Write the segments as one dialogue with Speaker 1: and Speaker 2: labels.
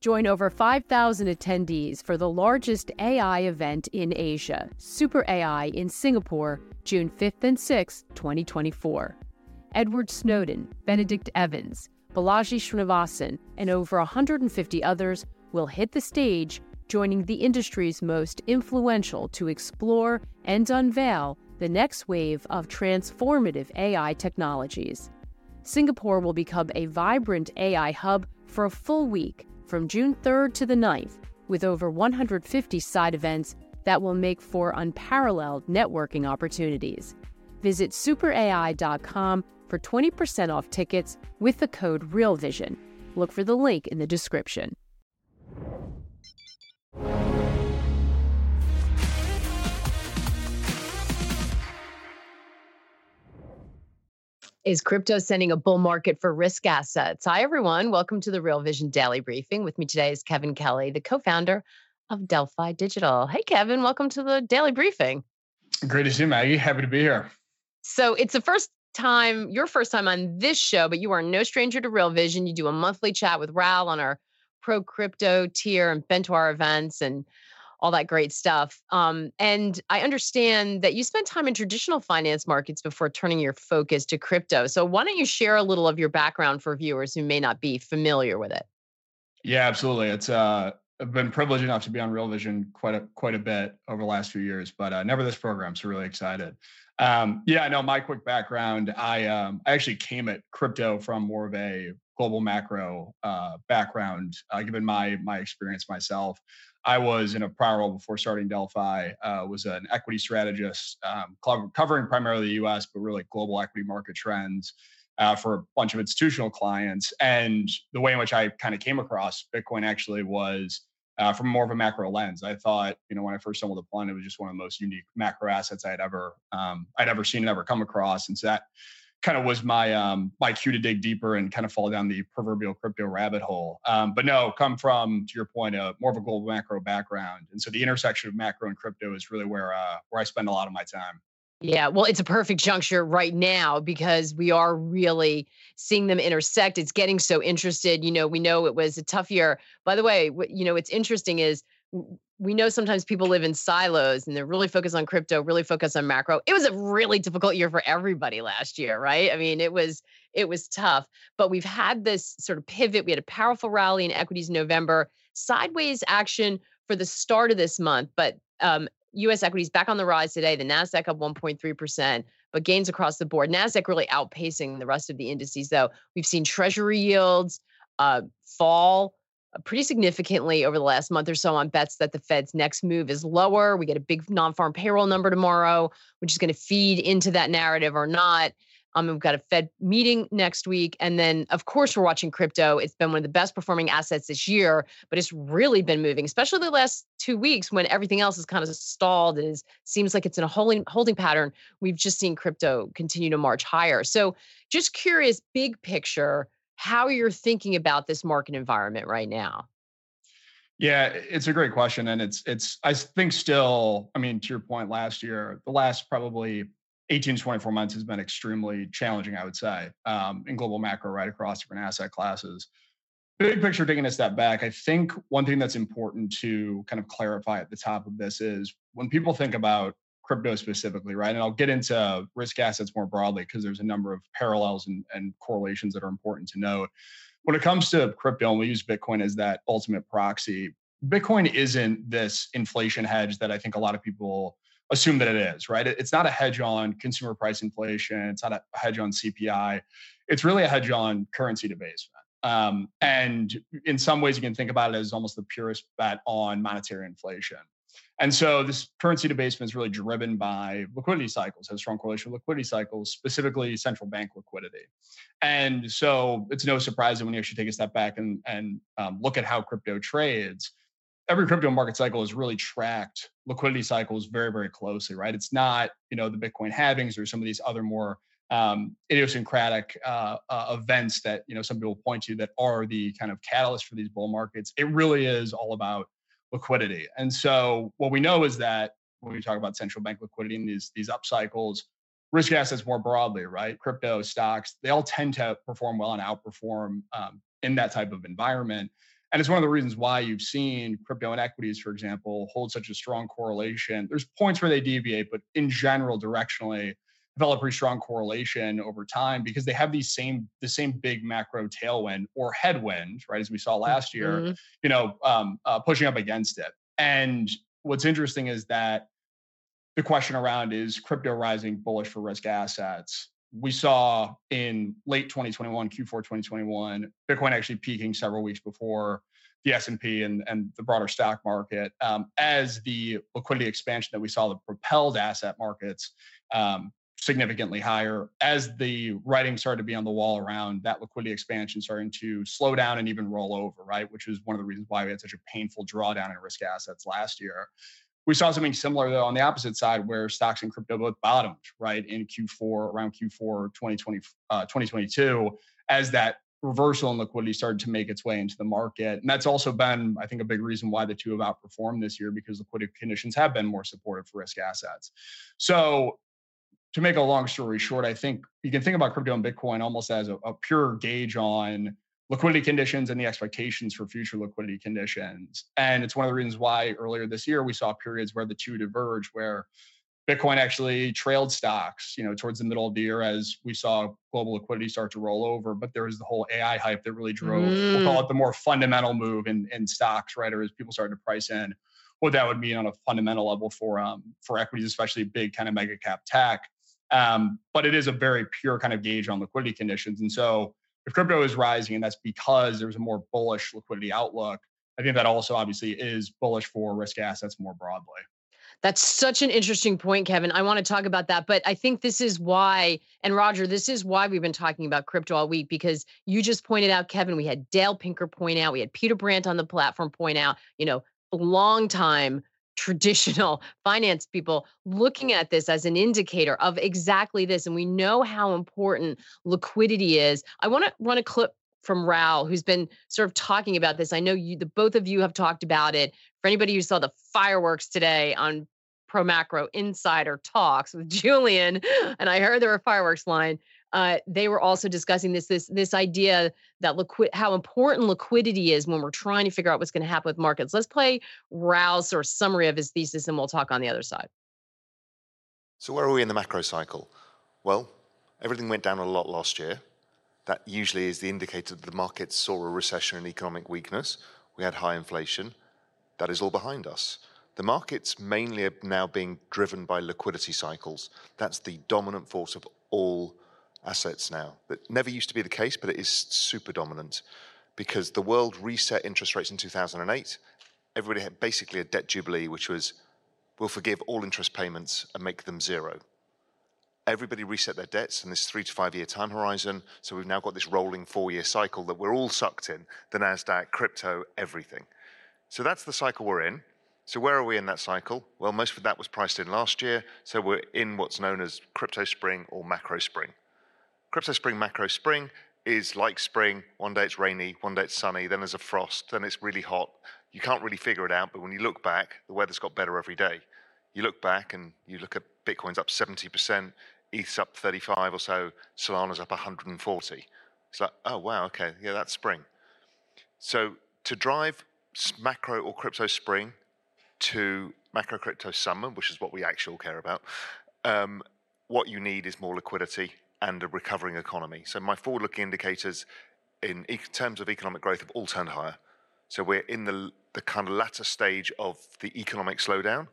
Speaker 1: Join over 5,000 attendees for the largest AI event in Asia, Super AI in Singapore, June 5th and 6th, 2024. Edward Snowden, Benedict Evans, Balaji Srinivasan, and over 150 others will hit the stage, joining the industry's most influential to explore and unveil the next wave of transformative AI technologies. Singapore will become a vibrant AI hub for a full week from June 3rd to the 9th, with over 150 side events that will make for unparalleled networking opportunities. Visit superai.com for 20% off tickets with the code REALVISION. Look for the link in the description. Is crypto sending a bull market for risk assets? Hi, everyone. Welcome to the Real Vision Daily Briefing. With me today is Kevin Kelly, the co founder of Delphi Digital. Hey, Kevin, welcome to the Daily Briefing.
Speaker 2: Great to see you, Maggie. Happy to be here.
Speaker 1: So, it's the first time, your first time on this show, but you are no stranger to Real Vision. You do a monthly chat with Raoul on our pro crypto tier and been to our events. And all that great stuff. Um, and I understand that you spent time in traditional finance markets before turning your focus to crypto. So why don't you share a little of your background for viewers who may not be familiar with it?
Speaker 2: Yeah, absolutely. It's uh, I've been privileged enough to be on Real Vision quite a quite a bit over the last few years, but uh, never this program. So really excited. Um, yeah, I know my quick background. I um, I actually came at crypto from more of a global macro uh, background, uh, given my my experience myself. I was in a prior role before starting Delphi, uh, was an equity strategist um, covering primarily the US, but really global equity market trends uh, for a bunch of institutional clients. And the way in which I kind of came across Bitcoin actually was uh, from more of a macro lens. I thought, you know, when I first stumbled upon it, it was just one of the most unique macro assets I had ever um, I'd ever seen and ever come across. And so that kind of was my um, my cue to dig deeper and kind of fall down the proverbial crypto rabbit hole. Um, but no, come from to your point, uh, more of a global macro background, and so the intersection of macro and crypto is really where uh, where I spend a lot of my time.
Speaker 1: Yeah, well, it's a perfect juncture right now because we are really seeing them intersect. It's getting so interested. You know, we know it was a tough year. By the way, you know, what's interesting is we know sometimes people live in silos and they're really focused on crypto, really focused on macro. It was a really difficult year for everybody last year, right? I mean, it was it was tough, but we've had this sort of pivot. We had a powerful rally in equities in November, sideways action for the start of this month, but um, U.S. equities back on the rise today. The Nasdaq up 1.3 percent, but gains across the board. Nasdaq really outpacing the rest of the indices, though. We've seen Treasury yields uh, fall pretty significantly over the last month or so on bets that the Fed's next move is lower. We get a big non farm payroll number tomorrow, which is going to feed into that narrative or not. Um, we've got a Fed meeting next week. And then, of course, we're watching crypto. It's been one of the best performing assets this year, but it's really been moving, especially the last two weeks when everything else is kind of stalled and seems like it's in a holding, holding pattern. We've just seen crypto continue to march higher. So, just curious, big picture, how you're thinking about this market environment right now.
Speaker 2: Yeah, it's a great question. And it's, it's, I think still, I mean, to your point last year, the last probably 18 to 24 months has been extremely challenging, I would say, um, in global macro right across different asset classes. Big picture, taking a step back, I think one thing that's important to kind of clarify at the top of this is when people think about crypto specifically, right? And I'll get into risk assets more broadly because there's a number of parallels and, and correlations that are important to note. When it comes to crypto, and we use Bitcoin as that ultimate proxy, Bitcoin isn't this inflation hedge that I think a lot of people assume that it is, right? It's not a hedge on consumer price inflation. It's not a hedge on CPI. It's really a hedge on currency debasement. Um, and in some ways, you can think about it as almost the purest bet on monetary inflation. And so this currency debasement is really driven by liquidity cycles, has strong correlation with liquidity cycles, specifically central bank liquidity. And so it's no surprise that when you actually take a step back and, and um, look at how crypto trades, every crypto market cycle has really tracked liquidity cycles very, very closely, right? It's not, you know, the Bitcoin halvings or some of these other more um, idiosyncratic uh, uh, events that, you know, some people point to that are the kind of catalyst for these bull markets. It really is all about liquidity. And so what we know is that when we talk about central bank liquidity and these these up cycles, risk assets more broadly, right? Crypto stocks, they all tend to perform well and outperform um, in that type of environment. And it's one of the reasons why you've seen crypto and equities, for example, hold such a strong correlation. There's points where they deviate, but in general, directionally, develop a pretty strong correlation over time because they have these same the same big macro tailwind or headwind, right? As we saw last year, mm-hmm. you know, um, uh, pushing up against it. And what's interesting is that the question around is crypto rising bullish for risk assets we saw in late 2021 q4 2021 bitcoin actually peaking several weeks before the s&p and, and the broader stock market um, as the liquidity expansion that we saw that propelled asset markets um, significantly higher as the writing started to be on the wall around that liquidity expansion starting to slow down and even roll over right which is one of the reasons why we had such a painful drawdown in risk assets last year we saw something similar though on the opposite side where stocks and crypto both bottomed right in Q4 around Q4 2020 uh, 2022 as that reversal in liquidity started to make its way into the market. And that's also been, I think, a big reason why the two have outperformed this year because liquidity conditions have been more supportive for risk assets. So to make a long story short, I think you can think about crypto and Bitcoin almost as a, a pure gauge on liquidity conditions and the expectations for future liquidity conditions. And it's one of the reasons why earlier this year we saw periods where the two diverged, where Bitcoin actually trailed stocks, you know, towards the middle of the year as we saw global liquidity start to roll over. But there was the whole AI hype that really drove, mm. we'll call mm. it the more fundamental move in, in stocks, right? Or as people started to price in what that would mean on a fundamental level for um, for equities, especially big kind of mega cap tech. Um, but it is a very pure kind of gauge on liquidity conditions. And so if crypto is rising and that's because there's a more bullish liquidity outlook, I think that also obviously is bullish for risk assets more broadly.
Speaker 1: That's such an interesting point, Kevin. I want to talk about that. But I think this is why, and Roger, this is why we've been talking about crypto all week because you just pointed out, Kevin, we had Dale Pinkert point out, we had Peter Brandt on the platform point out, you know, long time traditional finance people looking at this as an indicator of exactly this. And we know how important liquidity is. I want to run a clip from Raoul, who's been sort of talking about this. I know you, the both of you have talked about it. For anybody who saw the fireworks today on Pro Macro Insider Talks with Julian, and I heard there were fireworks line uh, they were also discussing this this this idea that liquid how important liquidity is when we're trying to figure out what's going to happen with markets. Let's play Raoul's or summary of his thesis, and we'll talk on the other side.
Speaker 3: So where are we in the macro cycle? Well, everything went down a lot last year. That usually is the indicator that the markets saw a recession and economic weakness. We had high inflation. That is all behind us. The markets mainly are now being driven by liquidity cycles. That's the dominant force of all assets now. That never used to be the case, but it is super dominant because the world reset interest rates in 2008. Everybody had basically a debt jubilee, which was we'll forgive all interest payments and make them zero. Everybody reset their debts in this three to five year time horizon. So we've now got this rolling four year cycle that we're all sucked in the NASDAQ, crypto, everything. So that's the cycle we're in. So where are we in that cycle? Well, most of that was priced in last year. So we're in what's known as crypto spring or macro spring. Crypto Spring Macro Spring is like spring. One day it's rainy, one day it's sunny, then there's a frost, then it's really hot. You can't really figure it out, but when you look back, the weather's got better every day. You look back and you look at Bitcoin's up 70%, ETH's up 35 or so, Solana's up 140. It's like, oh wow, okay, yeah, that's spring. So to drive macro or crypto spring to macro crypto summer, which is what we actually care about, um, what you need is more liquidity and a recovering economy. So my forward-looking indicators in terms of economic growth have all turned higher. So we're in the, the kind of latter stage of the economic slowdown.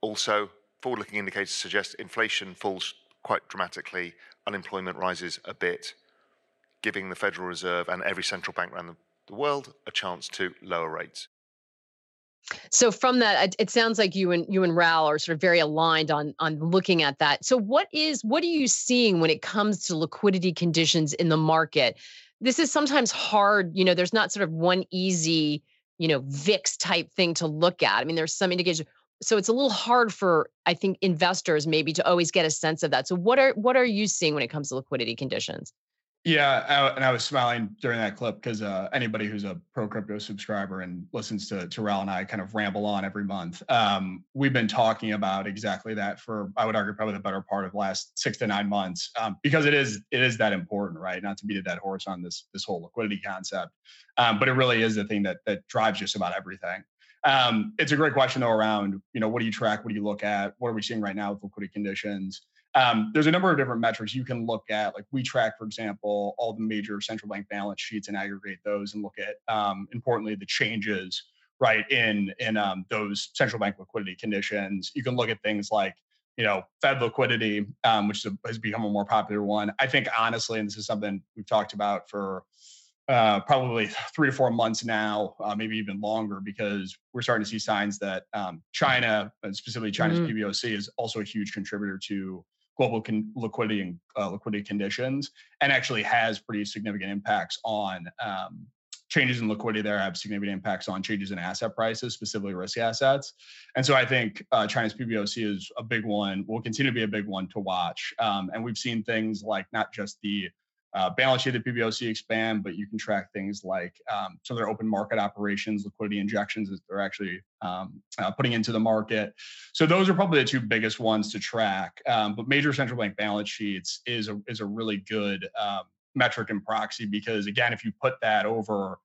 Speaker 3: Also, forward-looking indicators suggest inflation falls quite dramatically, unemployment rises a bit, giving the Federal Reserve and every central bank around the world a chance to lower rates.
Speaker 1: So from that, it sounds like you and you and Raoul are sort of very aligned on on looking at that. So what is what are you seeing when it comes to liquidity conditions in the market? This is sometimes hard. You know, there's not sort of one easy, you know, VIX type thing to look at. I mean, there's some indication. So it's a little hard for I think investors maybe to always get a sense of that. So what are what are you seeing when it comes to liquidity conditions?
Speaker 2: Yeah, and I was smiling during that clip because uh, anybody who's a pro crypto subscriber and listens to to Raoul and I kind of ramble on every month. Um, we've been talking about exactly that for I would argue probably the better part of last six to nine months um, because it is it is that important, right? Not to beat a dead horse on this this whole liquidity concept, um, but it really is the thing that that drives just about everything. Um, it's a great question though around you know what do you track, what do you look at, what are we seeing right now with liquidity conditions. Um, there's a number of different metrics you can look at. Like we track, for example, all the major central bank balance sheets and aggregate those and look at, um, importantly, the changes right in in um, those central bank liquidity conditions. You can look at things like you know Fed liquidity, um, which has become a more popular one. I think honestly, and this is something we've talked about for uh, probably three to four months now, uh, maybe even longer, because we're starting to see signs that um, China, specifically China's mm-hmm. PBOC, is also a huge contributor to global con- liquidity and uh, liquidity conditions, and actually has pretty significant impacts on um, changes in liquidity there have significant impacts on changes in asset prices, specifically risky assets. And so I think uh, China's PBOC is a big one, will continue to be a big one to watch. Um, and we've seen things like not just the uh, balance sheet the PBOC expand, but you can track things like um, some of their open market operations, liquidity injections that they're actually um, uh, putting into the market. So those are probably the two biggest ones to track. Um, but major central bank balance sheets is a is a really good um, metric and proxy because again, if you put that over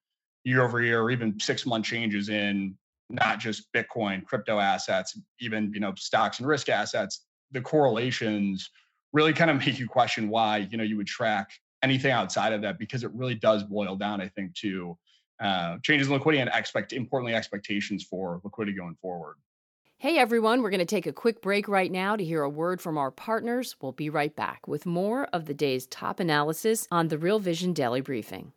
Speaker 2: year over year or even six month changes in not just Bitcoin, crypto assets, even you know stocks and risk assets, the correlations really kind of make you question why you know you would track anything outside of that because it really does boil down, I think, to uh, changes in liquidity and expect importantly expectations for liquidity going forward.
Speaker 1: Hey everyone, we're going to take a quick break right now to hear a word from our partners. We'll be right back with more of the day's top analysis on the Real Vision Daily Briefing.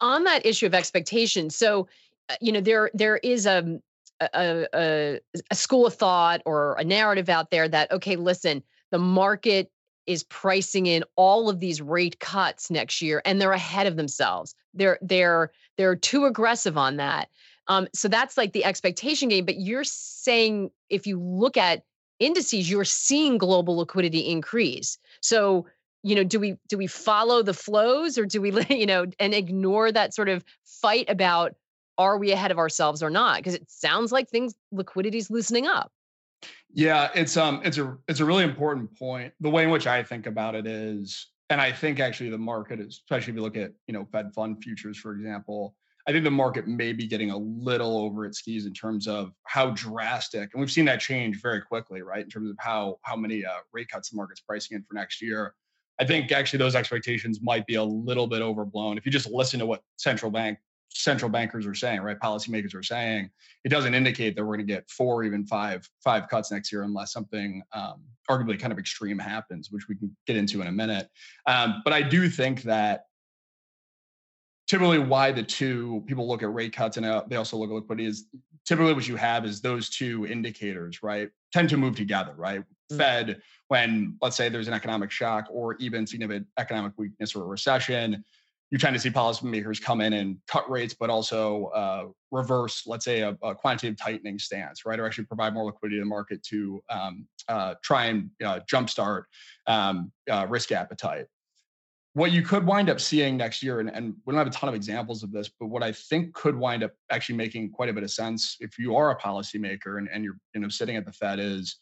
Speaker 1: On that issue of expectations, so uh, you know there there is um, a, a, a, a school of thought or a narrative out there that okay, listen, the market is pricing in all of these rate cuts next year and they're ahead of themselves. They're they're they're too aggressive on that. Um, so that's like the expectation game but you're saying if you look at indices you're seeing global liquidity increase. So you know do we do we follow the flows or do we you know and ignore that sort of fight about are we ahead of ourselves or not? Because it sounds like things liquidity is loosening up
Speaker 2: yeah, it's um it's a it's a really important point. The way in which I think about it is, and I think actually the market is, especially if you look at you know Fed fund futures, for example, I think the market may be getting a little over its skis in terms of how drastic, and we've seen that change very quickly, right? In terms of how how many uh, rate cuts the market's pricing in for next year. I think actually those expectations might be a little bit overblown. If you just listen to what central bank central bankers are saying, right? Policymakers are saying, it doesn't indicate that we're going to get four, even five, five cuts next year unless something um, arguably kind of extreme happens, which we can get into in a minute. Um, but I do think that typically why the two people look at rate cuts and uh, they also look at liquidity is typically what you have is those two indicators, right? Tend to move together, right? Mm-hmm. Fed, when let's say there's an economic shock or even significant economic weakness or a recession, you're trying to see policymakers come in and cut rates, but also uh, reverse, let's say, a, a, quantitative tightening stance, right? Or actually provide more liquidity to the market to um, uh, try and uh, jumpstart um, uh, risk appetite. What you could wind up seeing next year, and, and we don't have a ton of examples of this, but what I think could wind up actually making quite a bit of sense if you are a policymaker and, and you're you know sitting at the Fed is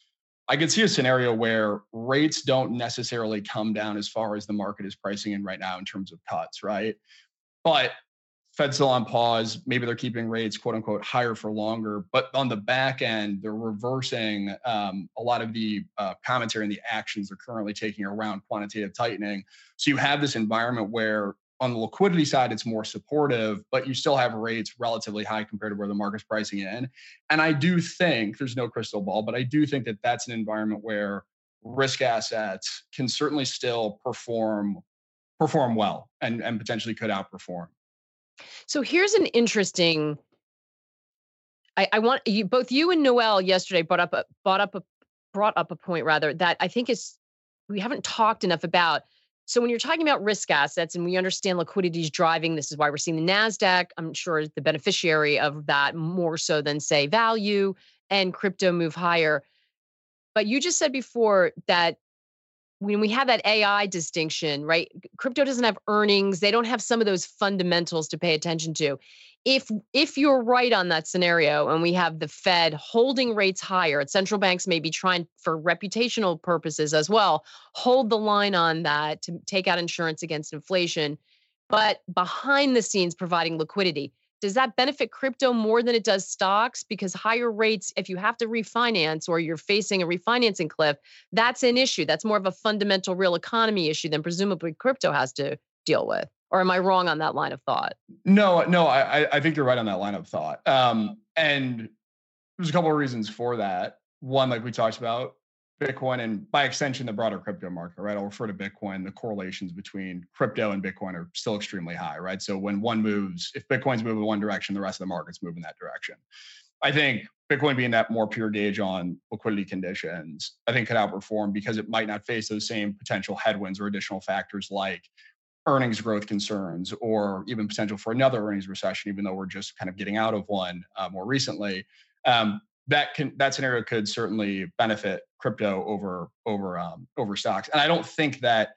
Speaker 2: I could see a scenario where rates don't necessarily come down as far as the market is pricing in right now in terms of cuts, right? But Fed's still on pause. Maybe they're keeping rates, quote unquote, higher for longer. But on the back end, they're reversing um, a lot of the uh, commentary and the actions they're currently taking around quantitative tightening. So you have this environment where on the liquidity side, it's more supportive, but you still have rates relatively high compared to where the market's pricing in. And I do think there's no crystal ball, but I do think that that's an environment where risk assets can certainly still perform perform well and, and potentially could outperform.
Speaker 1: So here's an interesting. I, I want you both you and Noel yesterday brought up a brought up a brought up a point rather that I think is we haven't talked enough about so when you're talking about risk assets and we understand liquidity is driving, this is why we're seeing the NASDAQ, I'm sure the beneficiary of that more so than say value and crypto move higher. But you just said before that when we have that AI distinction, right? Crypto doesn't have earnings. They don't have some of those fundamentals to pay attention to. If if you're right on that scenario and we have the Fed holding rates higher, central banks may be trying for reputational purposes as well, hold the line on that to take out insurance against inflation, but behind the scenes providing liquidity does that benefit crypto more than it does stocks? Because higher rates, if you have to refinance or you're facing a refinancing cliff, that's an issue. That's more of a fundamental real economy issue than presumably crypto has to deal with. Or am I wrong on that line of thought?
Speaker 2: No, no, I, I think you're right on that line of thought. Um, and there's a couple of reasons for that. One, like we talked about, Bitcoin and by extension, the broader crypto market, right? I'll refer to Bitcoin. The correlations between crypto and Bitcoin are still extremely high, right? So when one moves, if Bitcoin's moving one direction, the rest of the market's moving that direction. I think Bitcoin being that more pure gauge on liquidity conditions, I think could outperform because it might not face those same potential headwinds or additional factors like earnings growth concerns or even potential for another earnings recession, even though we're just kind of getting out of one uh, more recently. Um, that can that scenario could certainly benefit crypto over over um, over stocks. And I don't think that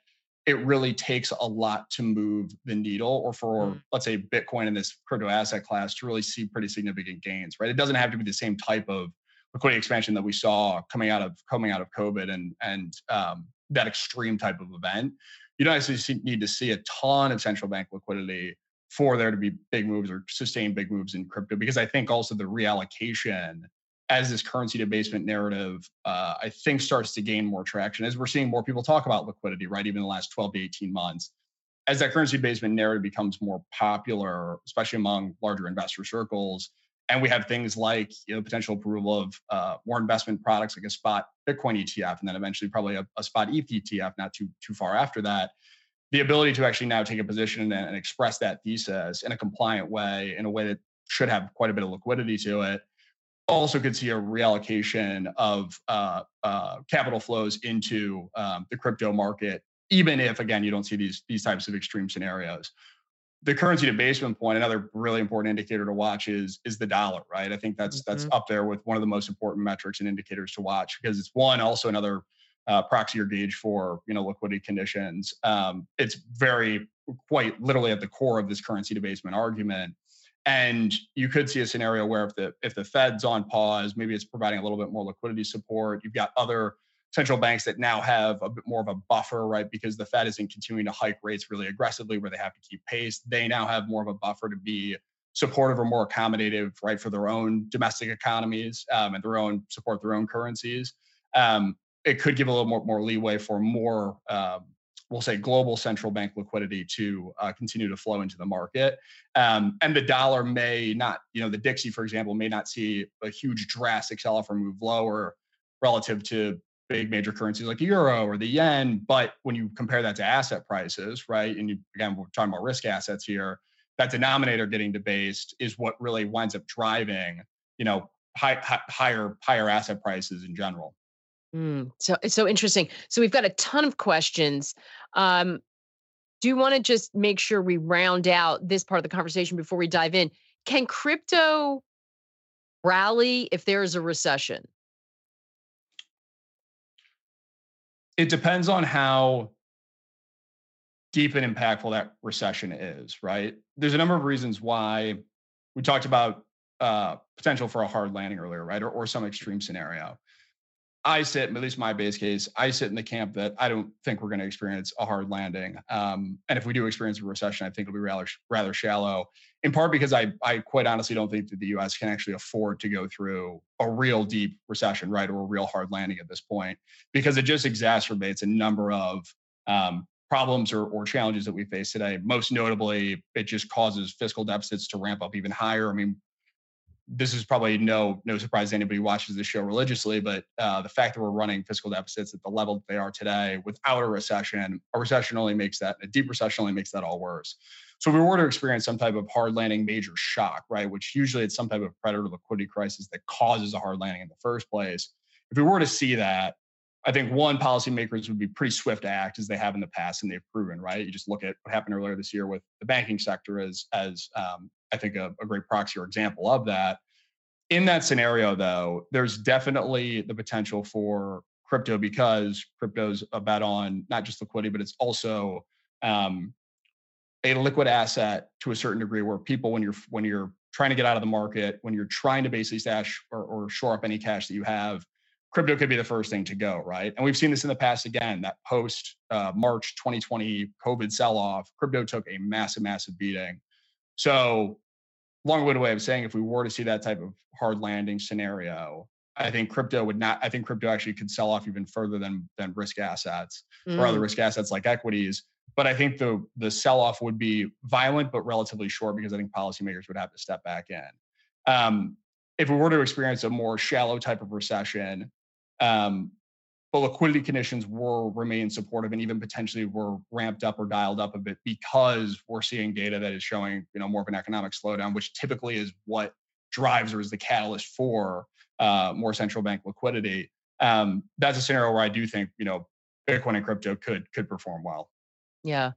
Speaker 2: it really takes a lot to move the needle or for mm. let's say Bitcoin in this crypto asset class to really see pretty significant gains, right? It doesn't have to be the same type of liquidity expansion that we saw coming out of coming out of COVID and and um, that extreme type of event. You don't actually need to see a ton of central bank liquidity for there to be big moves or sustained big moves in crypto because I think also the reallocation as this currency debasement narrative, uh, I think starts to gain more traction as we're seeing more people talk about liquidity, right? Even the last 12 to 18 months. As that currency debasement narrative becomes more popular, especially among larger investor circles, and we have things like you know potential approval of uh, more investment products like a spot Bitcoin ETF, and then eventually probably a, a spot ETH ETF, not too too far after that. The ability to actually now take a position and, and express that thesis in a compliant way, in a way that should have quite a bit of liquidity to it, also could see a reallocation of uh, uh, capital flows into um, the crypto market, even if again you don't see these these types of extreme scenarios. The currency debasement point, another really important indicator to watch is is the dollar, right? I think that's mm-hmm. that's up there with one of the most important metrics and indicators to watch because it's one also another uh, proxy or gauge for you know liquidity conditions. Um, it's very quite literally at the core of this currency debasement argument and you could see a scenario where if the if the Fed's on pause, maybe it's providing a little bit more liquidity support. You've got other central banks that now have a bit more of a buffer, right? Because the Fed isn't continuing to hike rates really aggressively where they have to keep pace. They now have more of a buffer to be supportive or more accommodative, right, for their own domestic economies um, and their own support their own currencies. Um, it could give a little more, more leeway for more um, we'll say global central bank liquidity to uh, continue to flow into the market. Um, and the dollar may not, you know, the Dixie, for example, may not see a huge drastic sell off or move lower relative to big major currencies like the euro or the yen. But when you compare that to asset prices, right, and you, again, we're talking about risk assets here, that denominator getting debased is what really winds up driving, you know, high, high, higher higher asset prices in general.
Speaker 1: Mm, so it's so interesting. So we've got a ton of questions. Um, do you want to just make sure we round out this part of the conversation before we dive in? Can crypto rally if there is a recession?
Speaker 2: It depends on how deep and impactful that recession is, right? There's a number of reasons why we talked about uh, potential for a hard landing earlier, right? Or, or some extreme scenario. I sit, at least my base case, I sit in the camp that I don't think we're going to experience a hard landing. Um, and if we do experience a recession, I think it'll be rather rather shallow. In part because I I quite honestly don't think that the U.S. can actually afford to go through a real deep recession, right, or a real hard landing at this point, because it just exacerbates a number of um, problems or, or challenges that we face today. Most notably, it just causes fiscal deficits to ramp up even higher. I mean, this is probably no no surprise to anybody who watches the show religiously, but uh, the fact that we're running fiscal deficits at the level that they are today without a recession, a recession only makes that a deep recession only makes that all worse. So if we were to experience some type of hard landing major shock, right, which usually it's some type of predator liquidity crisis that causes a hard landing in the first place. If we were to see that, I think one policymakers would be pretty swift to act as they have in the past and they've proven, right? You just look at what happened earlier this year with the banking sector as as um, I think a, a great proxy or example of that. In that scenario, though, there's definitely the potential for crypto because crypto's a bet on not just liquidity, but it's also um, a liquid asset to a certain degree where people when you're when you're trying to get out of the market when you're trying to basically stash or, or shore up any cash that you have crypto could be the first thing to go right and we've seen this in the past again that post uh, march 2020 covid sell off crypto took a massive massive beating so long-winded way of saying if we were to see that type of hard landing scenario I think crypto would not. I think crypto actually could sell off even further than than risk assets mm. or other mm. risk assets like equities. But I think the the sell off would be violent but relatively short because I think policymakers would have to step back in. Um, if we were to experience a more shallow type of recession, um, but liquidity conditions will remain supportive and even potentially were ramped up or dialed up a bit because we're seeing data that is showing you know more of an economic slowdown, which typically is what drives or is the catalyst for uh, more central bank liquidity. Um, that's a scenario where I do think you know Bitcoin and crypto could could perform well.
Speaker 1: Yeah.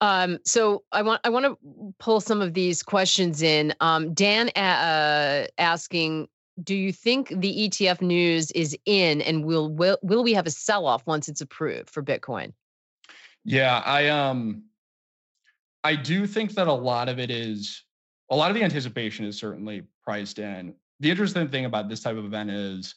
Speaker 1: Um, so I want I want to pull some of these questions in. Um, Dan uh, asking, do you think the ETF news is in, and will will will we have a sell off once it's approved for Bitcoin?
Speaker 2: Yeah, I um, I do think that a lot of it is a lot of the anticipation is certainly priced in. The interesting thing about this type of event is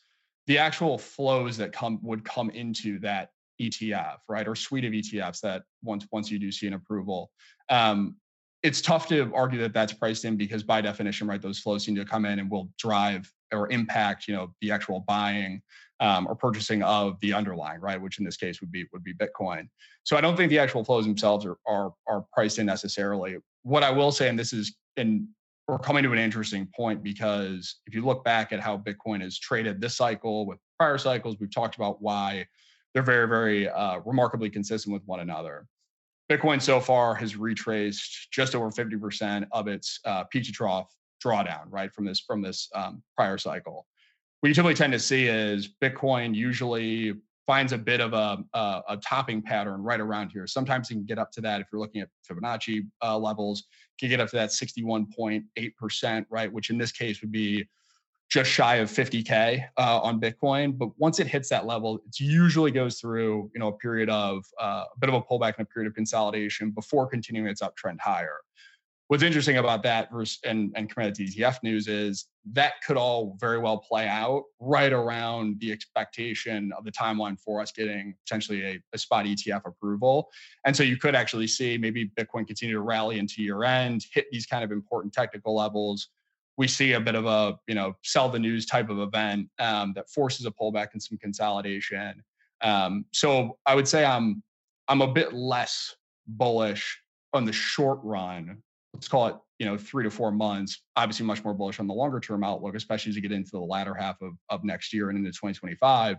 Speaker 2: the actual flows that come would come into that ETF, right, or suite of ETFs that once once you do see an approval. Um, it's tough to argue that that's priced in because by definition, right, those flows seem to come in and will drive or impact, you know, the actual buying um, or purchasing of the underlying, right, which in this case would be would be Bitcoin. So I don't think the actual flows themselves are are, are priced in necessarily. What I will say, and this is in we're coming to an interesting point because if you look back at how Bitcoin has traded this cycle with prior cycles, we've talked about why they're very, very uh, remarkably consistent with one another. Bitcoin so far has retraced just over 50% of its uh, trough drawdown, right, from this from this um, prior cycle. What you typically tend to see is Bitcoin usually finds a bit of a, a, a topping pattern right around here. Sometimes you can get up to that if you're looking at Fibonacci uh, levels, can get up to that 61.8%, right, which in this case would be just shy of 50k uh, on Bitcoin. But once it hits that level, it usually goes through you know a period of uh, a bit of a pullback and a period of consolidation before continuing its uptrend higher. What's interesting about that versus and and commodity ETF news is that could all very well play out right around the expectation of the timeline for us getting potentially a, a spot ETF approval. And so you could actually see maybe Bitcoin continue to rally into year end, hit these kind of important technical levels we see a bit of a you know sell the news type of event um, that forces a pullback and some consolidation. Um, so I would say I'm I'm a bit less bullish on the short run. Let's call it you know three to four months. Obviously, much more bullish on the longer term outlook, especially as you get into the latter half of, of next year and into 2025.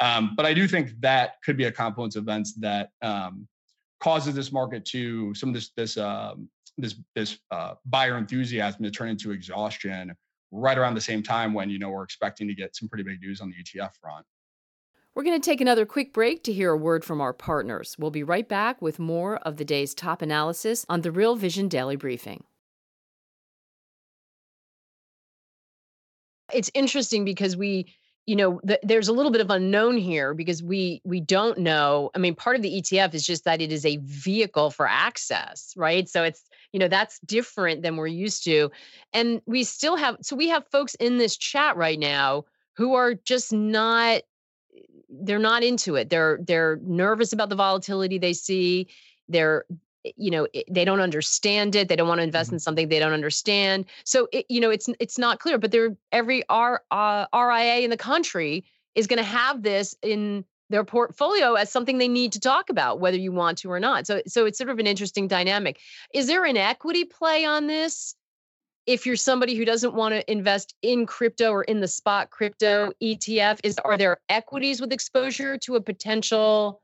Speaker 2: Um, but I do think that could be a confluence of events that um, causes this market to some of this this um, this this uh, buyer enthusiasm to turn into exhaustion right around the same time when you know we're expecting to get some pretty big news on the ETF front.
Speaker 1: We're going to take another quick break to hear a word from our partners. We'll be right back with more of the day's top analysis on the Real Vision Daily Briefing. It's interesting because we you know th- there's a little bit of unknown here because we we don't know. I mean part of the etf is just that it is a vehicle for access right? So it's you know that's different than we're used to. And we still have so we have folks in this chat right now who are just not they're not into it. They're they're nervous about the volatility they see. They're you know they don't understand it they don't want to invest mm-hmm. in something they don't understand. So it, you know it's it's not clear but there every R, uh, ria in the country is going to have this in their portfolio as something they need to talk about whether you want to or not. So so it's sort of an interesting dynamic. Is there an equity play on this? If you're somebody who doesn't want to invest in crypto or in the spot crypto ETF is are there equities with exposure to a potential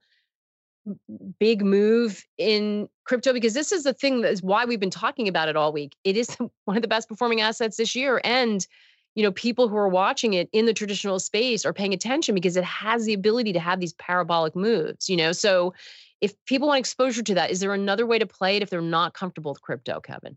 Speaker 1: big move in crypto because this is the thing that is why we've been talking about it all week. It is one of the best performing assets this year and you know people who are watching it in the traditional space are paying attention because it has the ability to have these parabolic moves, you know. So if people want exposure to that, is there another way to play it if they're not comfortable with crypto, Kevin?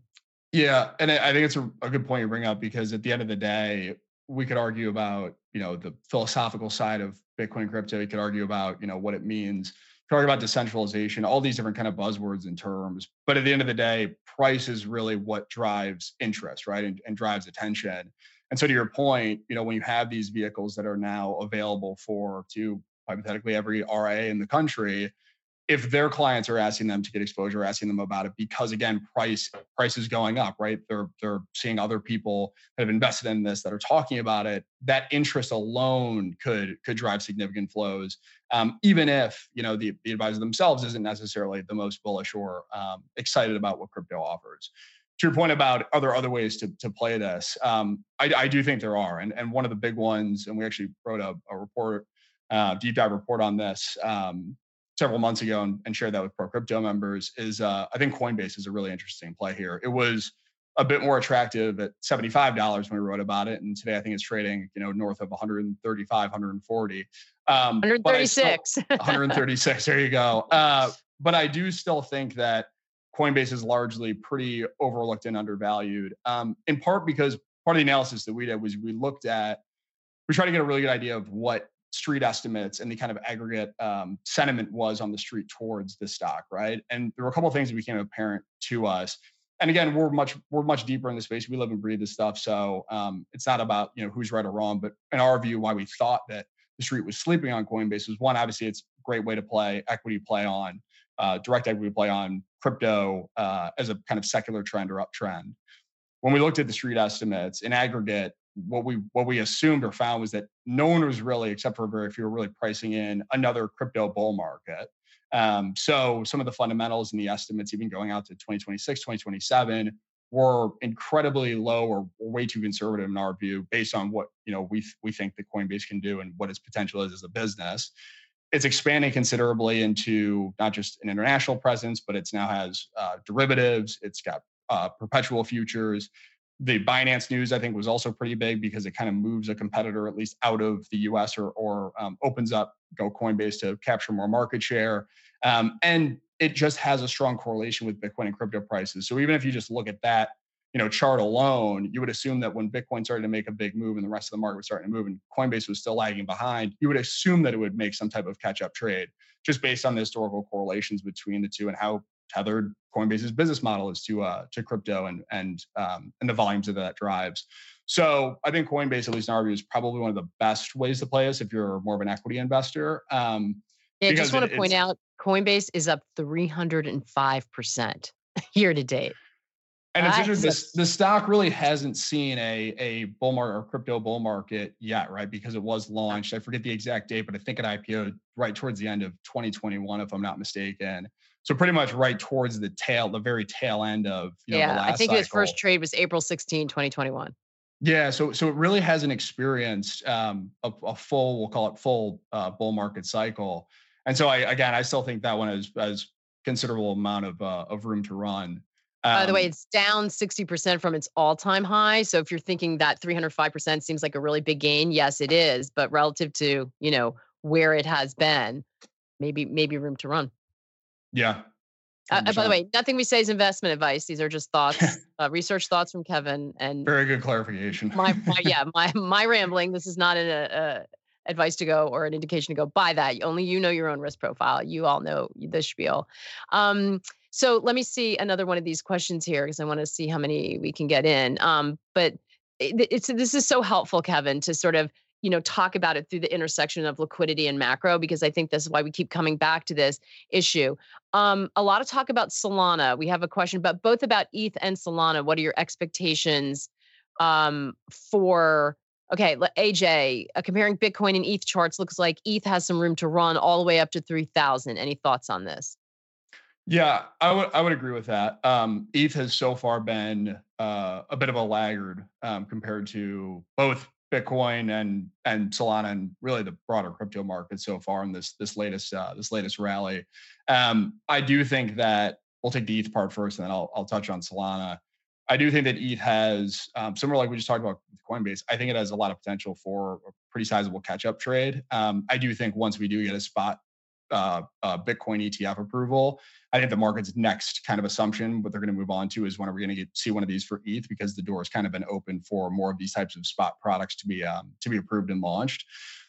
Speaker 2: Yeah, and I think it's a, a good point you bring up because at the end of the day, we could argue about you know the philosophical side of Bitcoin crypto. we could argue about you know what it means. Talk about decentralization, all these different kind of buzzwords and terms. But at the end of the day, price is really what drives interest, right, and, and drives attention. And so, to your point, you know, when you have these vehicles that are now available for to hypothetically every RA in the country, if their clients are asking them to get exposure, asking them about it, because again, price price is going up, right? They're they're seeing other people that have invested in this that are talking about it. That interest alone could could drive significant flows, um, even if you know the the advisor themselves isn't necessarily the most bullish or um, excited about what crypto offers. To your point about are there other ways to to play this? Um, I, I do think there are, and and one of the big ones, and we actually wrote a, a report, uh, deep dive report on this um, several months ago and, and shared that with pro crypto members is uh, I think Coinbase is a really interesting play here. It was a bit more attractive at $75 when we wrote about it. And today I think it's trading, you know, north of 135, 140.
Speaker 1: Um, 136.
Speaker 2: Still, 136. there you go. Uh, but I do still think that Coinbase is largely pretty overlooked and undervalued, um, in part because part of the analysis that we did was we looked at, we tried to get a really good idea of what street estimates and the kind of aggregate um, sentiment was on the street towards the stock, right? And there were a couple of things that became apparent to us. And again, we're much we're much deeper in the space. We live and breathe this stuff, so um, it's not about you know who's right or wrong. But in our view, why we thought that the street was sleeping on Coinbase was one. Obviously, it's a great way to play equity play on uh, direct equity play on crypto uh, as a kind of secular trend or uptrend. When we looked at the street estimates in aggregate, what we what we assumed or found was that no one was really, except for very few, really pricing in another crypto bull market. Um, so some of the fundamentals and the estimates, even going out to 2026, 2027, were incredibly low or, or way too conservative in our view, based on what you know we we think that Coinbase can do and what its potential is as a business. It's expanding considerably into not just an international presence, but it's now has uh, derivatives. It's got uh, perpetual futures the Binance news, I think, was also pretty big because it kind of moves a competitor at least out of the US or, or um, opens up Go Coinbase to capture more market share. Um, and it just has a strong correlation with Bitcoin and crypto prices. So even if you just look at that, you know, chart alone, you would assume that when Bitcoin started to make a big move and the rest of the market was starting to move and Coinbase was still lagging behind, you would assume that it would make some type of catch-up trade just based on the historical correlations between the two and how tethered Coinbase's business model is to uh, to crypto and and um, and the volumes that that drives. So I think Coinbase, at least in our view, is probably one of the best ways to play this if you're more of an equity investor. Um,
Speaker 1: yeah, I just want to point out Coinbase is up 305 percent year to date.
Speaker 2: And it's interesting. This the stock really hasn't seen a a bull market or crypto bull market yet, right? Because it was launched. I forget the exact date, but I think it IPO right towards the end of 2021, if I'm not mistaken. So pretty much right towards the tail, the very tail end of
Speaker 1: you know, yeah. I think cycle. his first trade was April 16, 2021.
Speaker 2: Yeah, so so it really hasn't experienced um, a, a, full, we'll call it full uh, bull market cycle, and so I again, I still think that one has has considerable amount of uh, of room to run.
Speaker 1: Um, By the way, um it's down 60% from its all time high. So if you're thinking that 305% seems like a really big gain, yes, it is. But relative to, you know, where it has been, maybe, maybe room to run.
Speaker 2: Yeah.
Speaker 1: Uh, uh by the way, nothing we say is investment advice. These are just thoughts, uh, research thoughts from Kevin. And
Speaker 2: very good clarification.
Speaker 1: my, my, yeah, my my rambling. This is not an uh, advice to go or an indication to go buy that. Only you know your own risk profile. You all know the spiel. Um, so let me see another one of these questions here because I want to see how many we can get in. Um, but it, it's this is so helpful, Kevin, to sort of you know talk about it through the intersection of liquidity and macro because i think this is why we keep coming back to this issue. Um, a lot of talk about solana. We have a question but both about eth and solana what are your expectations um, for okay aj uh, comparing bitcoin and eth charts looks like eth has some room to run all the way up to 3000 any thoughts on this?
Speaker 2: Yeah, I would I would agree with that. Um, ETH has so far been uh, a bit of a laggard um, compared to both Bitcoin and and Solana and really the broader crypto market so far in this this latest uh, this latest rally. Um, I do think that we'll take the ETH part first, and then I'll I'll touch on Solana. I do think that ETH has um, similar like we just talked about with Coinbase. I think it has a lot of potential for a pretty sizable catch up trade. Um, I do think once we do get a spot uh, uh, Bitcoin ETF approval. I think the market's next kind of assumption, what they're going to move on to, is when are we going to see one of these for ETH because the door has kind of been open for more of these types of spot products to be um, to be approved and launched.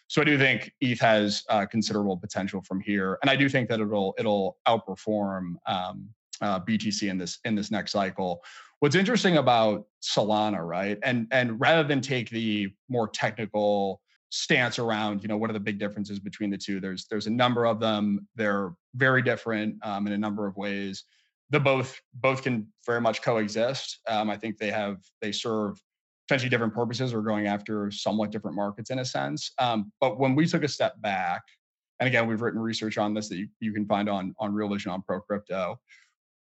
Speaker 2: So I do think ETH has uh, considerable potential from here, and I do think that it'll it'll outperform um, uh, BTC in this in this next cycle. What's interesting about Solana, right? And and rather than take the more technical stance around, you know, what are the big differences between the two? There's there's a number of them. They're very different um, in a number of ways. The both both can very much coexist. Um, I think they have they serve potentially different purposes or going after somewhat different markets in a sense. Um, but when we took a step back, and again, we've written research on this that you, you can find on on Real Vision on Pro Crypto.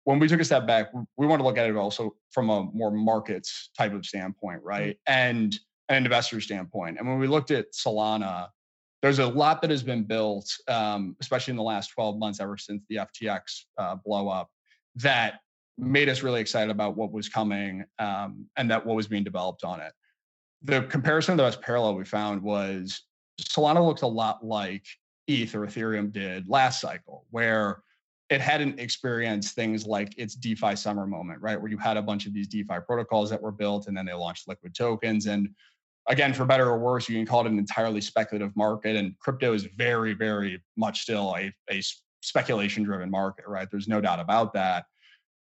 Speaker 2: When we took a step back, we want to look at it also from a more markets type of standpoint, right? And an investor standpoint. And when we looked at Solana, there's a lot that has been built, um, especially in the last 12 months, ever since the FTX uh, blow up, that made us really excited about what was coming um, and that what was being developed on it. The comparison, the best parallel we found was Solana looks a lot like ETH or Ethereum did last cycle, where it hadn't experienced things like its DeFi summer moment, right? Where you had a bunch of these DeFi protocols that were built and then they launched liquid tokens. And again, for better or worse, you can call it an entirely speculative market. And crypto is very, very much still a, a speculation driven market, right? There's no doubt about that.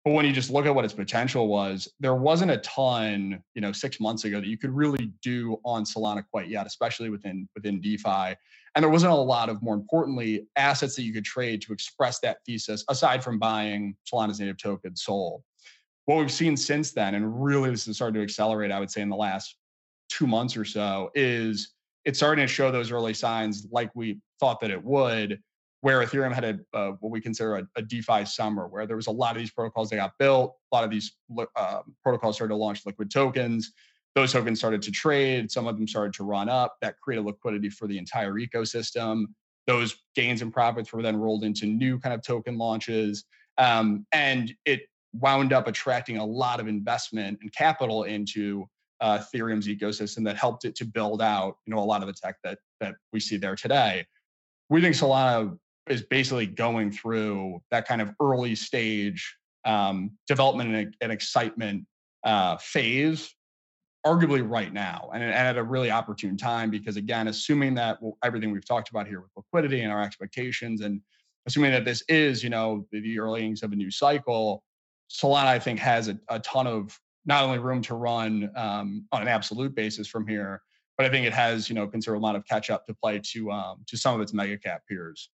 Speaker 2: But when you just look at what its potential was, there wasn't a ton, you know, six months ago that you could really do on Solana quite yet, especially within within DeFi. And there wasn't a lot of, more importantly, assets that you could trade to express that thesis, aside from buying Solana's native token Sol. What we've seen since then, and really this has started to accelerate, I would say, in the last two months or so, is it's starting to show those early signs like we thought that it would where Ethereum had a uh, what we consider a, a, DeFi summer, where there was a lot of these protocols that got built, a lot of these uh, protocols started to launch liquid tokens. Those tokens started to trade. Some of them started to run up. That created liquidity for the entire ecosystem. Those gains and profits were then rolled into new kind of token launches, um, and it wound up attracting a lot of investment and capital into uh, Ethereum's ecosystem that helped it to build out, you know, a lot of the tech that that we see there today. We think Solana is basically going through that kind of early stage um, development and, and excitement uh, phase arguably right now and, and, at a really opportune time because again assuming that well, everything we've talked about here with liquidity and our expectations and assuming that this is you know the, the early innings of a new cycle solana i think has a, a ton of not only room to run um, on an absolute basis from here but i think it has you know considerable amount of catch up to play to um, to some of its mega cap peers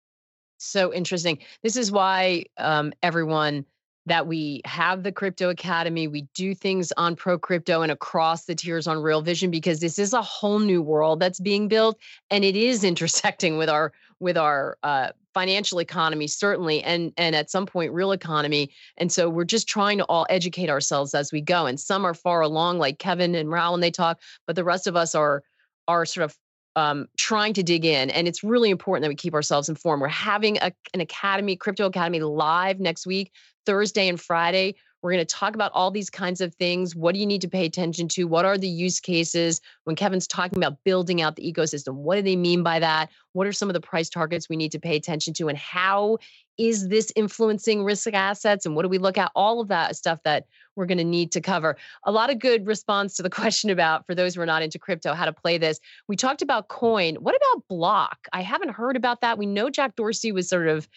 Speaker 1: so interesting. This is why um, everyone that we have the Crypto Academy, we do things on Pro Crypto and across the tiers on Real Vision because this is a whole new world that's being built, and it is intersecting with our with our uh, financial economy certainly, and and at some point real economy. And so we're just trying to all educate ourselves as we go. And some are far along, like Kevin and Raoul, when they talk, but the rest of us are are sort of um, trying to dig in. And it's really important that we keep ourselves informed. We're having a, an academy, Crypto Academy, live next week, Thursday and Friday. We're going to talk about all these kinds of things. What do you need to pay attention to? What are the use cases? When Kevin's talking about building out the ecosystem, what do they mean by that? What are some of the price targets we need to pay attention to? And how is this influencing risk assets? And what do we look at? All of that stuff that we're going to need to cover. A lot of good response to the question about, for those who are not into crypto, how to play this. We talked about coin. What about block? I haven't heard about that. We know Jack Dorsey was sort of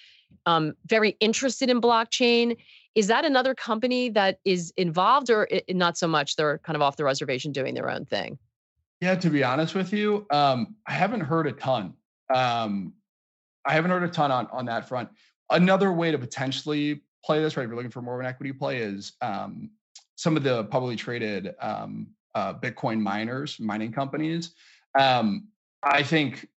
Speaker 1: um, very interested in blockchain. Is that another company that is involved, or it, not so much? They're kind of off the reservation doing their own thing.
Speaker 2: Yeah, to be honest with you, um, I haven't heard a ton. Um, I haven't heard a ton on on that front. Another way to potentially play this, right? If you're looking for more of an equity play, is um, some of the publicly traded um, uh, Bitcoin miners, mining companies. Um, I think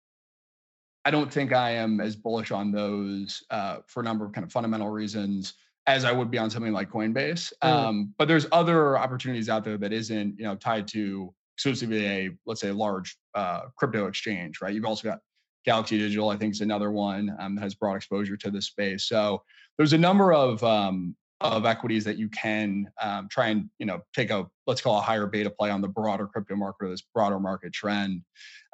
Speaker 2: I don't think I am as bullish on those uh, for a number of kind of fundamental reasons as I would be on something like Coinbase. Mm. Um, but there's other opportunities out there that isn't, you know, tied to exclusively a, let's say, a large uh, crypto exchange, right? You've also got Galaxy Digital, I think, is another one um, that has broad exposure to this space. So there's a number of um, of equities that you can um, try and you know take a let's call a higher beta play on the broader crypto market or this broader market trend.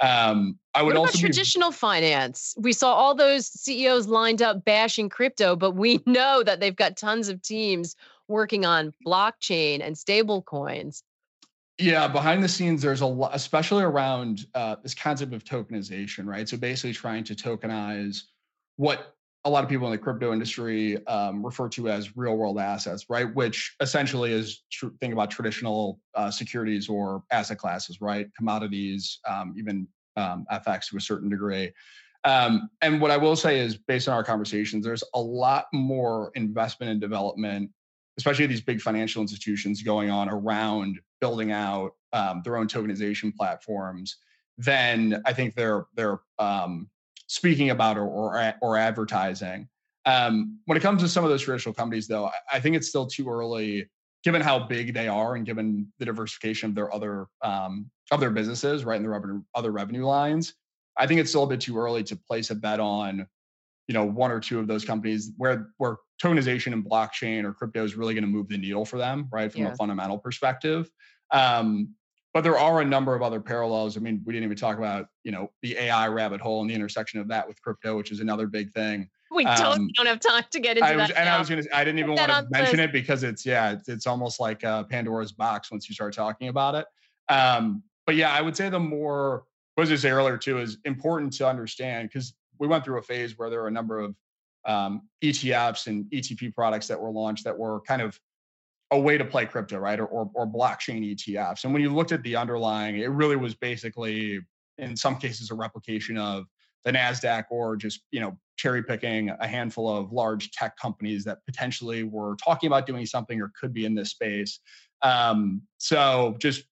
Speaker 2: Um, I would
Speaker 1: what
Speaker 2: also
Speaker 1: traditional
Speaker 2: be,
Speaker 1: finance. We saw all those CEOs lined up bashing crypto, but we know that they've got tons of teams working on blockchain and stable coins.
Speaker 2: Yeah, behind the scenes, there's a lot, especially around uh, this concept of tokenization, right? So basically, trying to tokenize what a lot of people in the crypto industry um, refer to as real world assets, right? Which essentially is tr- think about traditional uh, securities or asset classes, right? Commodities, um, even um, FX to a certain degree. Um, and what I will say is, based on our conversations, there's a lot more investment and development, especially these big financial institutions, going on around building out um, their own tokenization platforms then I think they're they're um, speaking about or or, or advertising. Um, when it comes to some of those traditional companies, though, I, I think it's still too early, given how big they are and given the diversification of their other um, of their businesses, right, and the other revenue lines. I think it's still a bit too early to place a bet on, you know, one or two of those companies where where tokenization and blockchain or crypto is really going to move the needle for them, right, from yeah. a fundamental perspective. Um, but there are a number of other parallels. I mean, we didn't even talk about, you know, the AI rabbit hole and the intersection of that with crypto, which is another big thing.
Speaker 1: We um, totally don't have time to get into
Speaker 2: I was,
Speaker 1: that.
Speaker 2: And
Speaker 1: now.
Speaker 2: I was gonna, I didn't even want to mention it because it's, yeah, it's, it's almost like uh, Pandora's box once you start talking about it. Um, but yeah, I would say the more, what was I say earlier too, is important to understand because we went through a phase where there were a number of um, ETFs and ETP products that were launched that were kind of a way to play crypto, right? Or, or, or blockchain ETFs. And when you looked at the underlying, it really was basically, in some cases, a replication of the Nasdaq, or just you know cherry picking a handful of large tech companies that potentially were talking about doing something or could be in this space. Um, so just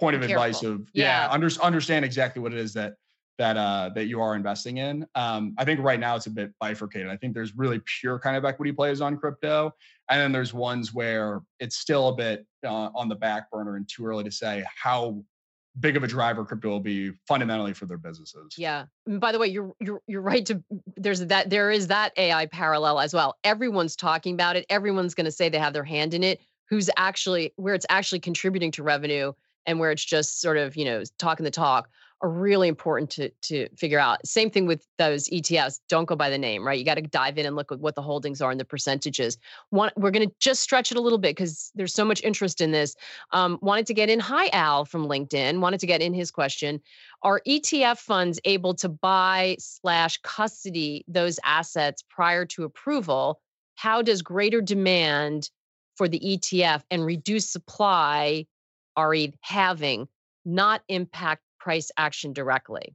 Speaker 2: point of advice of yeah, yeah under, understand exactly what it is that that uh, that you are investing in. Um, I think right now it's a bit bifurcated. I think there's really pure kind of equity plays on crypto, and then there's ones where it's still a bit uh, on the back burner and too early to say how big of a driver crypto will be fundamentally for their businesses.
Speaker 1: Yeah. by the way, you're you're you're right to there's that there is that AI parallel as well. Everyone's talking about it. Everyone's going to say they have their hand in it. Who's actually where it's actually contributing to revenue and where it's just sort of, you know, talking the talk are really important to to figure out. Same thing with those ETFs. Don't go by the name, right? You got to dive in and look at what the holdings are and the percentages. One, we're going to just stretch it a little bit because there's so much interest in this. Um, wanted to get in. Hi, Al from LinkedIn. Wanted to get in his question. Are ETF funds able to buy slash custody those assets prior to approval? How does greater demand for the ETF and reduced supply, RE halving, not impact price action directly?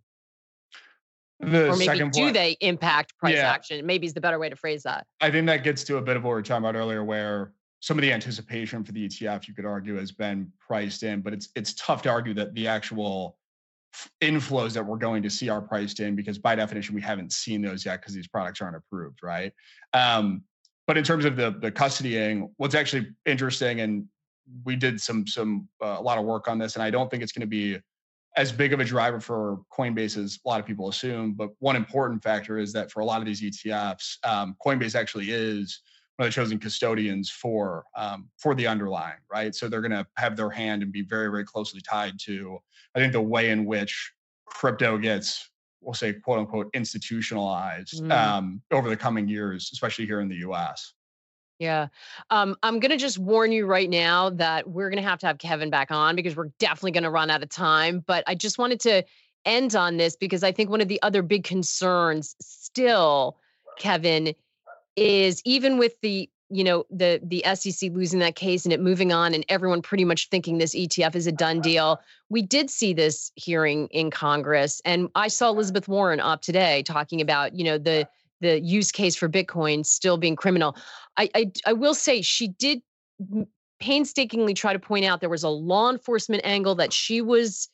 Speaker 2: The
Speaker 1: or maybe
Speaker 2: do
Speaker 1: point, they impact price yeah. action? Maybe is the better way to phrase that.
Speaker 2: I think that gets to a bit of what we were talking about earlier, where some of the anticipation for the ETF, you could argue, has been priced in, but it's it's tough to argue that the actual inflows that we're going to see are priced in because by definition we haven't seen those yet because these products aren't approved, right? Um, but in terms of the the custodying, what's actually interesting, and we did some some uh, a lot of work on this, and I don't think it's going to be as big of a driver for Coinbase as a lot of people assume. But one important factor is that for a lot of these ETFs, um, Coinbase actually is one of the chosen custodians for um, for the underlying, right? So they're going to have their hand and be very, very closely tied to, I think, the way in which crypto gets, we'll say, quote unquote, institutionalized mm. um, over the coming years, especially here in the U.S.
Speaker 1: Yeah. Um, I'm going to just warn you right now that we're going to have to have Kevin back on because we're definitely going to run out of time. But I just wanted to end on this because I think one of the other big concerns still, Kevin, is even with the you know the the SEC losing that case and it moving on and everyone pretty much thinking this ETF is a done deal. We did see this hearing in Congress and I saw Elizabeth Warren up today talking about, you know, the the use case for Bitcoin still being criminal. I, I, I will say she did painstakingly try to point out there was a law enforcement angle that she was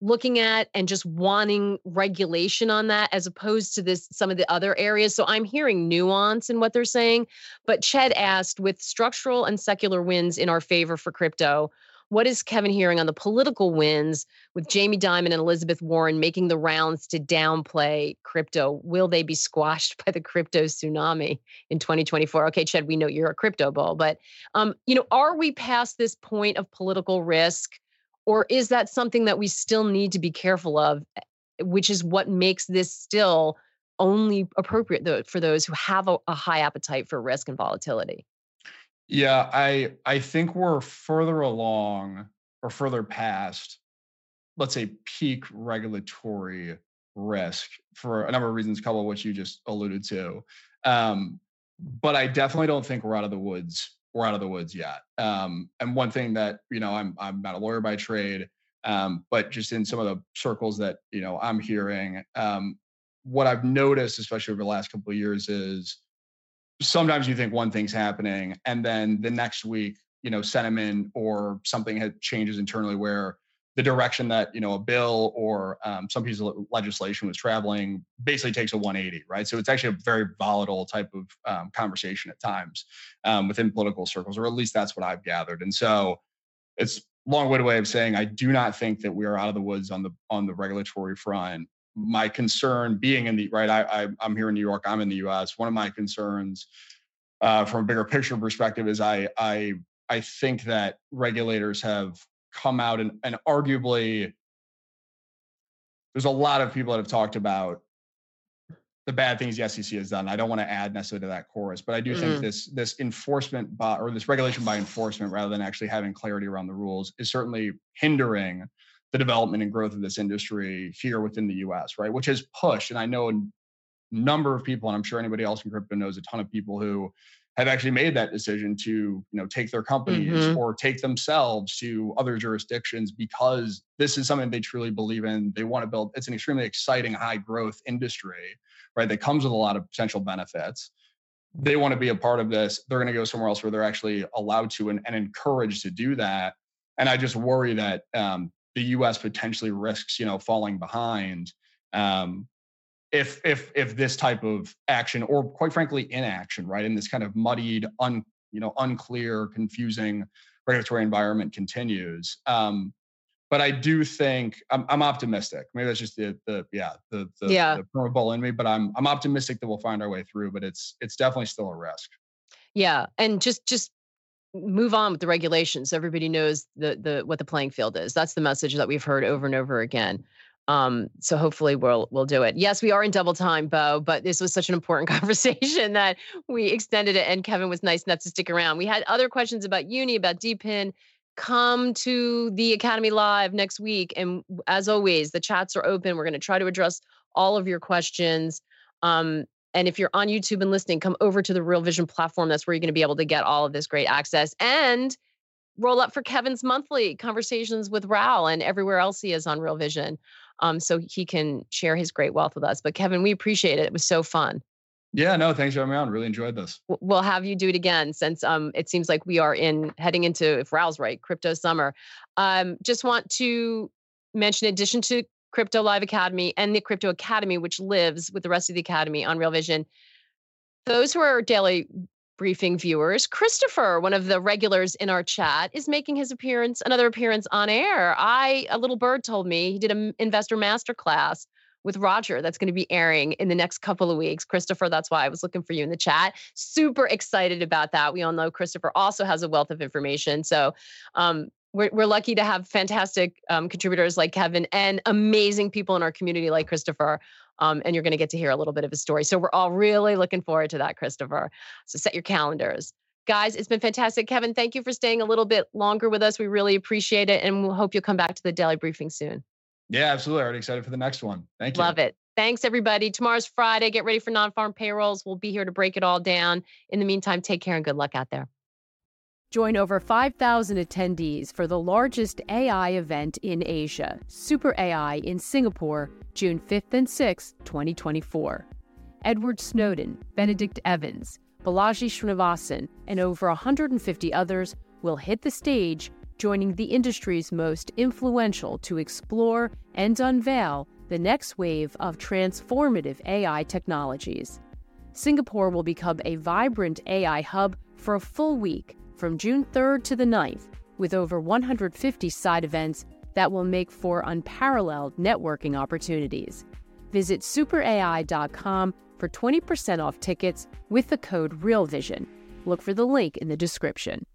Speaker 1: looking at and just wanting regulation on that as opposed to this some of the other areas so i'm hearing nuance in what they're saying but Chad asked with structural and secular wins in our favor for crypto What is Kevin hearing on the political winds with Jamie Dimon and Elizabeth Warren making the rounds to downplay crypto? Will they be squashed by the crypto tsunami in 2024? Okay, Chad, we know you're a crypto bull, but um, you know, are we past this point of political risk, or is that something that we still need to be careful of? Eh, which is what makes this still only appropriate for those who have a, a high appetite for risk and volatility.
Speaker 2: Yeah, I I think we're further along or further past, let's say, peak regulatory risk for a number of reasons, a couple of which you just alluded to. Um, but I definitely don't think we're out of the woods. We're out of the woods yet. Um, and one thing that you know, I'm I'm not a lawyer by trade, um, but just in some of the circles that you know I'm hearing, um, what I've noticed, especially over the last couple of years, is sometimes you think one thing's happening, and then the next week, you know, sentiment or something had changes internally where the direction that you know a bill or um, some piece of legislation was traveling basically takes a 180 right? So it's actually a very volatile type of um, conversation at times um, within political circles or at least that's what i've gathered. And so it's long-winded way of saying i do not think that we are out of the woods on the on the regulatory front my concern being in the right I, I i'm here in new york i'm in the us one of my concerns uh, from a bigger picture perspective is i i i think that regulators have come out and, and arguably there's a lot of people that have talked about the bad things the SEC has done. I don't want to add necessarily to that chorus, but I do mm. think this this enforcement by or this regulation by enforcement rather than actually having clarity around the rules is certainly hindering the development and growth of this industry here within the US, right? Which has pushed, and I know a number of people, and I'm sure anybody else in crypto knows a ton of people who have actually made that decision to you know take their companies mm-hmm. or take themselves to other jurisdictions because this is something they truly believe in they want to build it's an extremely exciting high growth industry right that comes with a lot of potential benefits they want to be a part of this they're going to go somewhere else where they're actually allowed to and, and encouraged to do that and i just worry that um, the U.S. potentially risks, you know, falling behind um, if if if this type of action, or quite frankly, inaction, right, in this kind of muddied, un you know, unclear, confusing regulatory environment continues. Um, but I do think I'm, I'm optimistic. Maybe that's just the the yeah the the, yeah. the bull in me. But I'm I'm optimistic that we'll find our way through. But it's it's definitely still a risk.
Speaker 1: Yeah, and just just move on with the regulations. Everybody knows the the what the playing field is. That's the message that we've heard over and over again. Um, so hopefully we'll we'll do it. Yes, we are in double time, Bo, but this was such an important conversation that we extended it, and Kevin was nice enough to stick around. We had other questions about uni, about DePIN. Come to the Academy Live next week, and as always, the chats are open. We're going to try to address all of your questions. Um, and if you're on YouTube and listening, come over to the Real Vision platform. That's where you're going to be able to get all of this great access and roll up for Kevin's monthly conversations with Raoul and everywhere else he is on Real Vision. Um, so he can share his great wealth with us. But Kevin, we appreciate it. It was so fun.
Speaker 2: Yeah, no, thanks for having me on. Really enjoyed this.
Speaker 1: We'll have you do it again since um, it seems like we are in heading into, if Raoul's right, crypto summer. Um, just want to mention, in addition to Crypto Live Academy and the Crypto Academy, which lives with the rest of the Academy on Real Vision. Those who are daily briefing viewers, Christopher, one of the regulars in our chat, is making his appearance, another appearance on air. I, a little bird told me he did an investor masterclass with Roger that's going to be airing in the next couple of weeks. Christopher, that's why I was looking for you in the chat. Super excited about that. We all know Christopher also has a wealth of information. So, um, we're, we're lucky to have fantastic um, contributors like Kevin and amazing people in our community like Christopher. Um, and you're going to get to hear a little bit of his story. So we're all really looking forward to that, Christopher. So set your calendars. Guys, it's been fantastic. Kevin, thank you for staying a little bit longer with us. We really appreciate it. And we'll hope you'll come back to the daily briefing soon.
Speaker 2: Yeah, absolutely. Already excited for the next one. Thank you.
Speaker 1: Love it. Thanks, everybody. Tomorrow's Friday. Get ready for non farm payrolls. We'll be here to break it all down. In the meantime, take care and good luck out there.
Speaker 4: Join over 5,000 attendees for the largest AI event in Asia, Super AI in Singapore, June 5th and 6th, 2024. Edward Snowden, Benedict Evans, Balaji Srinivasan, and over 150 others will hit the stage, joining the industry's most influential to explore and unveil the next wave of transformative AI technologies. Singapore will become a vibrant AI hub for a full week from June 3rd to the 9th,
Speaker 1: with over 150 side events that will make for unparalleled networking opportunities. Visit superai.com for 20% off tickets with the code REALVISION. Look for the link in the description.